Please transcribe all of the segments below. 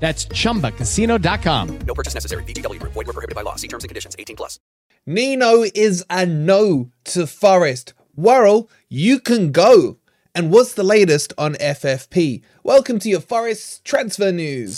That's chumbacasino.com. No purchase necessary. VGW Group. Void were prohibited by law. See terms and conditions. 18 plus. Nino is a no to Forest. Worrall, you can go. And what's the latest on FFP? Welcome to your Forest transfer news.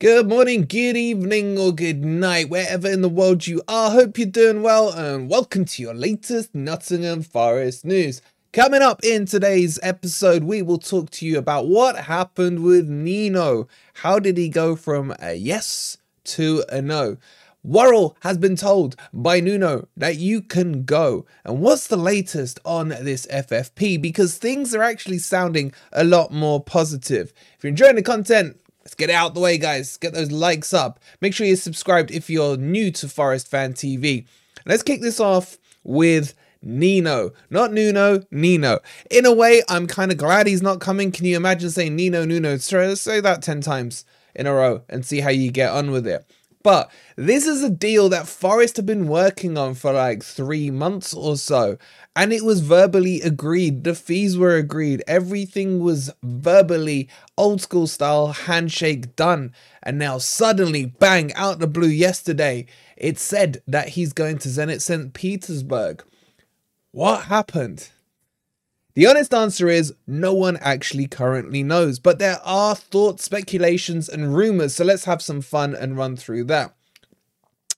Good morning, good evening, or good night, wherever in the world you are. Hope you're doing well, and welcome to your latest Nottingham Forest news. Coming up in today's episode, we will talk to you about what happened with Nino. How did he go from a yes to a no? Worrall has been told by Nuno that you can go. And what's the latest on this FFP? Because things are actually sounding a lot more positive. If you're enjoying the content, Let's get out the way, guys. Get those likes up. Make sure you're subscribed if you're new to Forest Fan TV. Let's kick this off with Nino. Not Nuno, Nino. In a way, I'm kind of glad he's not coming. Can you imagine saying Nino, Nuno? Say that 10 times in a row and see how you get on with it. But this is a deal that Forest have been working on for like three months or so. And it was verbally agreed. The fees were agreed. Everything was verbally old school style handshake done. And now suddenly, bang, out the blue yesterday, it said that he's going to Zenit St. Petersburg. What happened? The honest answer is no one actually currently knows, but there are thoughts, speculations, and rumors, so let's have some fun and run through that.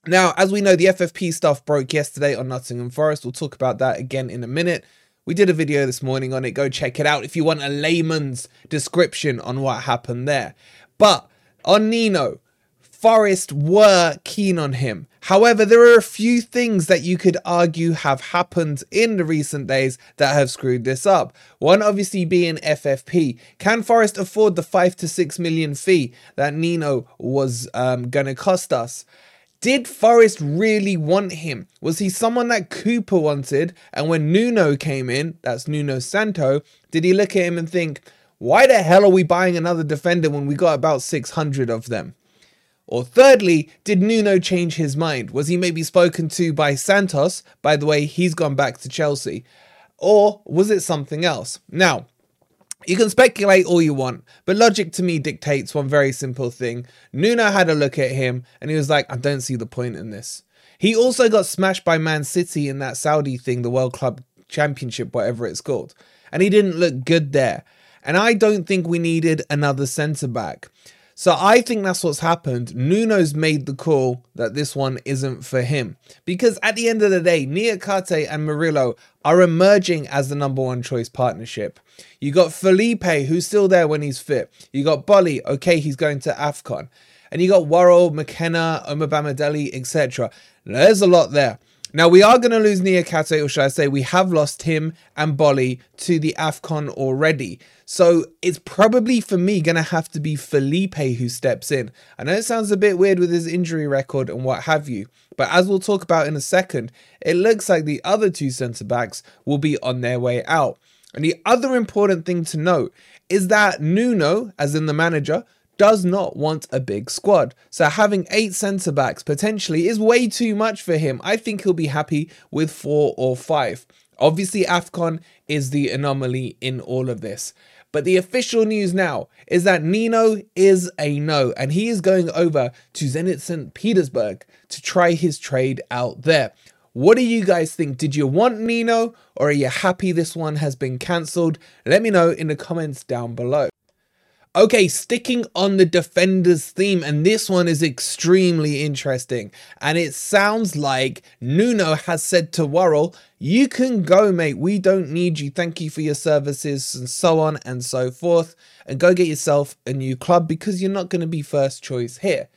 Now, as we know, the FFP stuff broke yesterday on Nottingham Forest. We'll talk about that again in a minute. We did a video this morning on it. Go check it out if you want a layman's description on what happened there. But on Nino, Forest were keen on him. However, there are a few things that you could argue have happened in the recent days that have screwed this up. One obviously being FFP. Can Forest afford the 5 to 6 million fee that Nino was um, going to cost us? Did Forest really want him? Was he someone that Cooper wanted? And when Nuno came in, that's Nuno Santo, did he look at him and think, why the hell are we buying another defender when we got about 600 of them? Or thirdly, did Nuno change his mind? Was he maybe spoken to by Santos? By the way, he's gone back to Chelsea. Or was it something else? Now, you can speculate all you want, but logic to me dictates one very simple thing. Nuno had a look at him and he was like, I don't see the point in this. He also got smashed by Man City in that Saudi thing, the World Club Championship, whatever it's called. And he didn't look good there. And I don't think we needed another centre back. So I think that's what's happened. Nuno's made the call that this one isn't for him. Because at the end of the day, Niakate and Murillo are emerging as the number one choice partnership. You got Felipe, who's still there when he's fit. You got Boly, okay, he's going to AFCON. And you got Worrell, McKenna, Omobamidele, etc. There's a lot there. Now we are going to lose Niakate, or should I say, we have lost him and Boly to the Afcon already. So it's probably for me going to have to be Felipe who steps in. I know it sounds a bit weird with his injury record and what have you, but as we'll talk about in a second, it looks like the other two centre backs will be on their way out. And the other important thing to note is that Nuno, as in the manager, does not want a big squad. So having eight centre backs potentially is way too much for him. I think he'll be happy with four or five. Obviously, AFCON is the anomaly in all of this. But the official news now is that Nino is a no, and he is going over to Zenit St. Petersburg to try his trade out there. What do you guys think? Did you want Nino, or are you happy this one has been cancelled? Let me know in the comments down below. Okay, sticking on the Defenders theme, and this one is extremely interesting. And it sounds like Nuno has said to Worrall, You can go, mate. We don't need you. Thank you for your services, and so on and so forth. And go get yourself a new club because you're not going to be first choice here.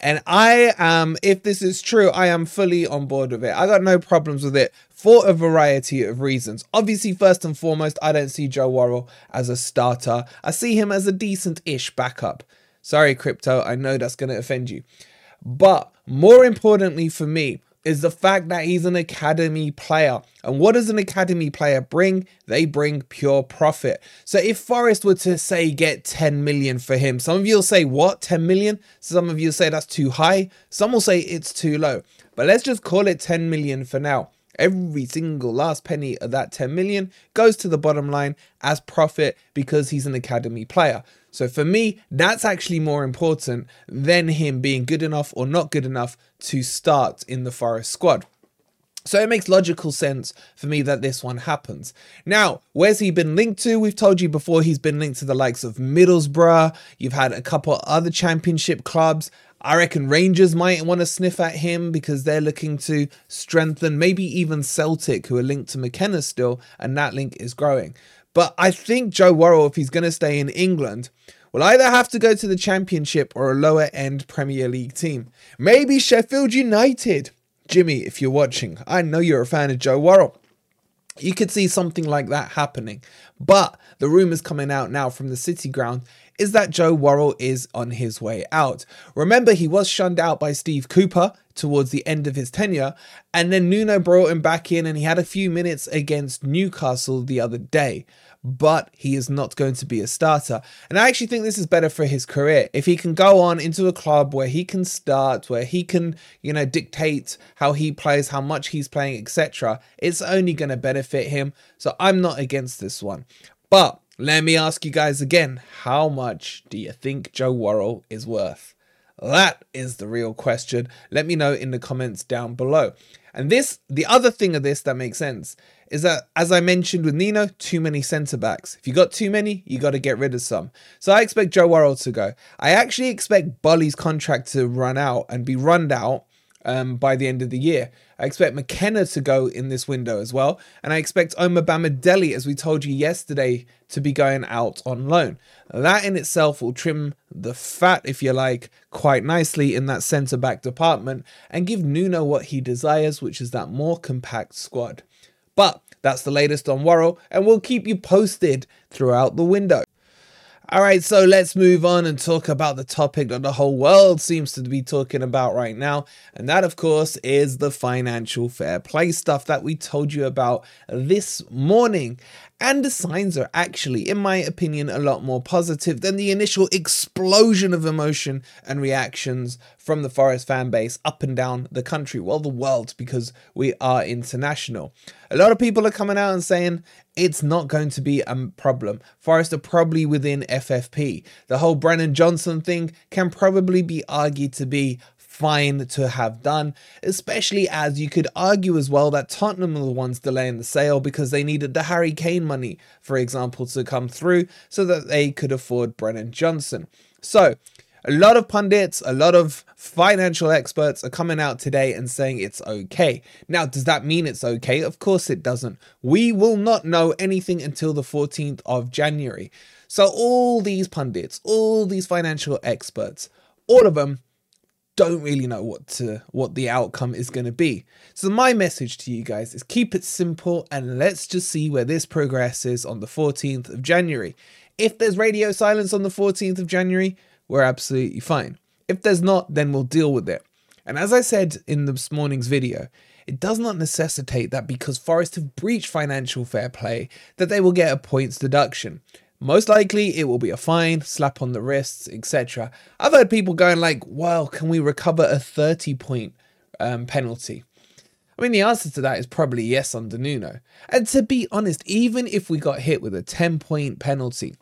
And I am, if this is true, I am fully on board with it. I got no problems with it for a variety of reasons. Obviously, first and foremost, I don't see Joe Worrall as a starter. I see him as a decent ish backup. Sorry, Crypto, I know that's going to offend you. But more importantly for me, is the fact that he's an academy player. And what does an academy player bring? They bring pure profit. So if Forest were to say get 10 million for him, some of you will say, what, 10 million? Some of you say that's too high. Some will say it's too low. But let's just call it 10 million for now. Every single last penny of that 10 million goes to the bottom line as profit because he's an academy player. So for me, that's actually more important than him being good enough or not good enough to start in the Forest squad. So it makes logical sense for me that this one happens. Now, where's he been linked to? We've told you before he's been linked to the likes of Middlesbrough. You've had a couple other championship clubs. I reckon Rangers might want to sniff at him because they're looking to strengthen, maybe even Celtic, who are linked to McKenna still, and that link is growing. But I think Joe Worrall, if he's going to stay in England, will either have to go to the Championship or a lower end Premier League team. Maybe Sheffield United. Jimmy, if you're watching, I know you're a fan of Joe Worrall. You could see something like that happening. But the rumours coming out now from the City ground is that Joe Worrall is on his way out. Remember, he was shunned out by Steve Cooper towards the end of his tenure, and then Nuno brought him back in and he had a few minutes against Newcastle the other day. But he is not going to be a starter. And I actually think this is better for his career. If he can go on into a club where he can start, where he can, you know, dictate how he plays, how much he's playing, etc., it's only going to benefit him. So I'm not against this one. But let me ask you guys again how much do you think Joe Worrall is worth? That is the real question. Let me know in the comments down below. And this, the other thing of this that makes sense is that, as I mentioned with Nino, too many centre backs. If you got too many, you got to get rid of some. So I expect Joe Worrall to go. I actually expect Boly's contract to run out and be run out um, by the end of the year. I expect McKenna to go in this window as well. And I expect Omobamidele, as we told you yesterday, to be going out on loan. That in itself will trim the fat, if you like, quite nicely in that centre back department and give Nuno what he desires, which is that more compact squad. But that's the latest on Worrall, and we'll keep you posted throughout the window. All right, so let's move on and talk about the topic that the whole world seems to be talking about right now. And that, of course, is the financial fair play stuff that we told you about this morning. And the signs are actually, in my opinion, a lot more positive than the initial explosion of emotion and reactions from the Forest fan base up and down the country, well, the world, because we are international. A lot of people are coming out and saying it's not going to be a problem. Forest are probably within FFP. The whole Brennan Johnson thing can probably be argued to be fine to have done, especially as you could argue as well that Tottenham were the ones delaying the sale because they needed the Harry Kane money, for example, to come through so that they could afford Brennan Johnson. So, a lot of pundits, a lot of financial experts are coming out today and saying it's okay. Now, does that mean it's okay? Of course it doesn't. We will not know anything until the 14th of January. So, all these pundits, all these financial experts, all of them don't really know what to what the outcome is going to be. So my message to you guys is keep it simple and let's just see where this progresses on the 14th of January. If there's radio silence on the 14th of January, we're absolutely fine. If there's not, then we'll deal with it. And as I said in this morning's video, it does not necessitate that because Forest have breached financial fair play that they will get a points deduction. Most likely it will be a fine, slap on the wrists, etc. I've heard people going like, well, can we recover a 30 point um, penalty? I mean, the answer to that is probably yes under Nuno. And to be honest, even if we got hit with a 10 point penalty,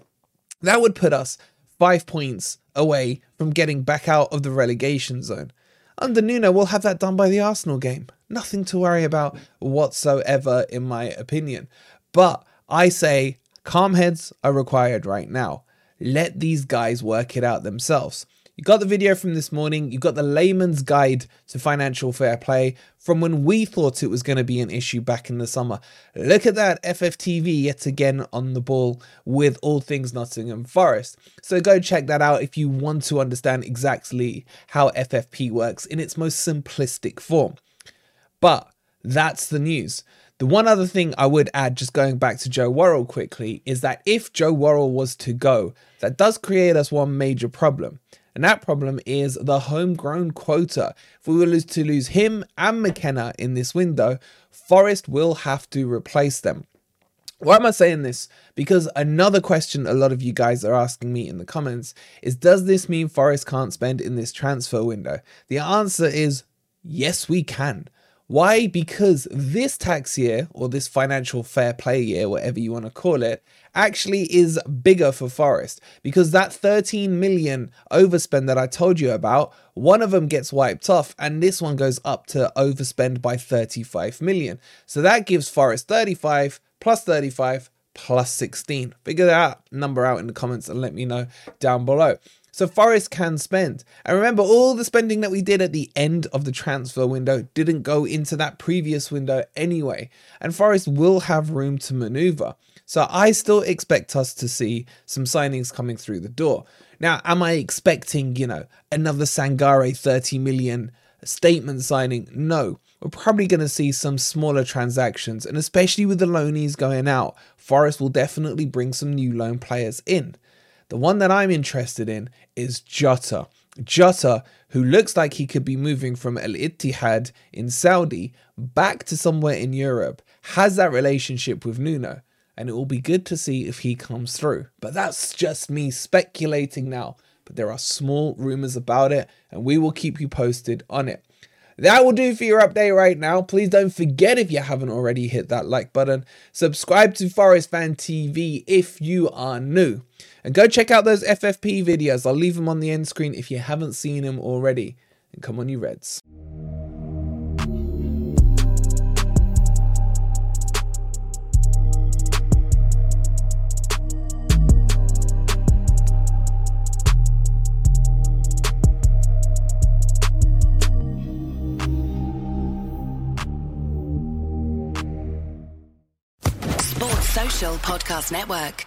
that would put us five points away from getting back out of the relegation zone. Under Nuno, we'll have that done by the Arsenal game. Nothing to worry about whatsoever, in my opinion. But I say calm heads are required right now. Let these guys work it out themselves. You got the video from this morning. You got the layman's guide to financial fair play from when we thought it was going to be an issue back in the summer. Look at that FFTV yet again on the ball with all things Nottingham Forest. So go check that out if you want to understand exactly how FFP works in its most simplistic form. But that's the news. The one other thing I would add, just going back to Joe Worrall quickly, is that if Joe Worrall was to go, that does create us one major problem. And that problem is the homegrown quota. If we were to lose him and McKenna in this window, Forest will have to replace them. Why am I saying this? Because another question a lot of you guys are asking me in the comments is Does this mean Forest can't spend in this transfer window? The answer is yes, we can. Why? Because this tax year, or this financial fair play year, whatever you want to call it, actually is bigger for Forest. Because that 13 million overspend that I told you about, one of them gets wiped off, and this one goes up to overspend by 35 million. So that gives Forest 35 plus 35 plus 16. Figure that number out in the comments and let me know down below. So Forest can spend. And remember, all the spending that we did at the end of the transfer window didn't go into that previous window anyway. And Forest will have room to maneuver. So I still expect us to see some signings coming through the door. Now, am I expecting, you know, another Sangare 30 million statement signing? No. We're probably going to see some smaller transactions, and especially with the loanees going out, Forest will definitely bring some new loan players in. The one that I'm interested in is Jota. Jota, who looks like he could be moving from Al Ittihad in Saudi back to somewhere in Europe, has that relationship with Nuno, and it will be good to see if he comes through. But that's just me speculating now. But there are small rumors about it, and we will keep you posted on it. That will do for your update right now. Please don't forget if you haven't already hit that like button. Subscribe to Forest Fan TV if you are new. And go check out those FFP videos. I'll leave them on the end screen if you haven't seen them already. And come on, you Reds. Sports Social Podcast Network.